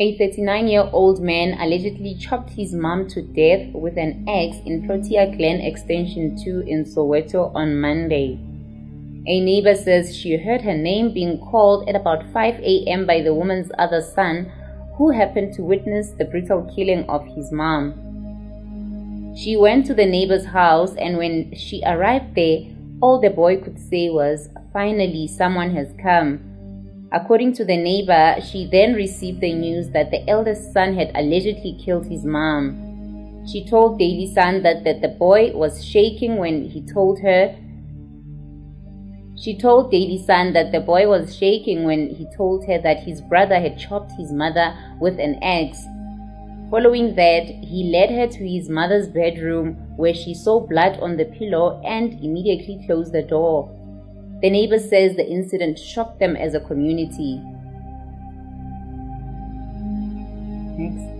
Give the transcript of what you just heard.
A 39 year old man allegedly chopped his mom to death with an axe in Protea Glen Extension 2 in Soweto on Monday. A neighbor says she heard her name being called at about 5 a.m. by the woman's other son, who happened to witness the brutal killing of his mom. She went to the neighbor's house, and when she arrived there, all the boy could say was, Finally, someone has come. According to the neighbor, she then received the news that the eldest son had allegedly killed his mom. She told Daily Sun that, that the boy was shaking when he told her. She told Daily Sun that the boy was shaking when he told her that his brother had chopped his mother with an axe. Following that, he led her to his mother's bedroom where she saw blood on the pillow and immediately closed the door. The neighbor says the incident shocked them as a community. Next.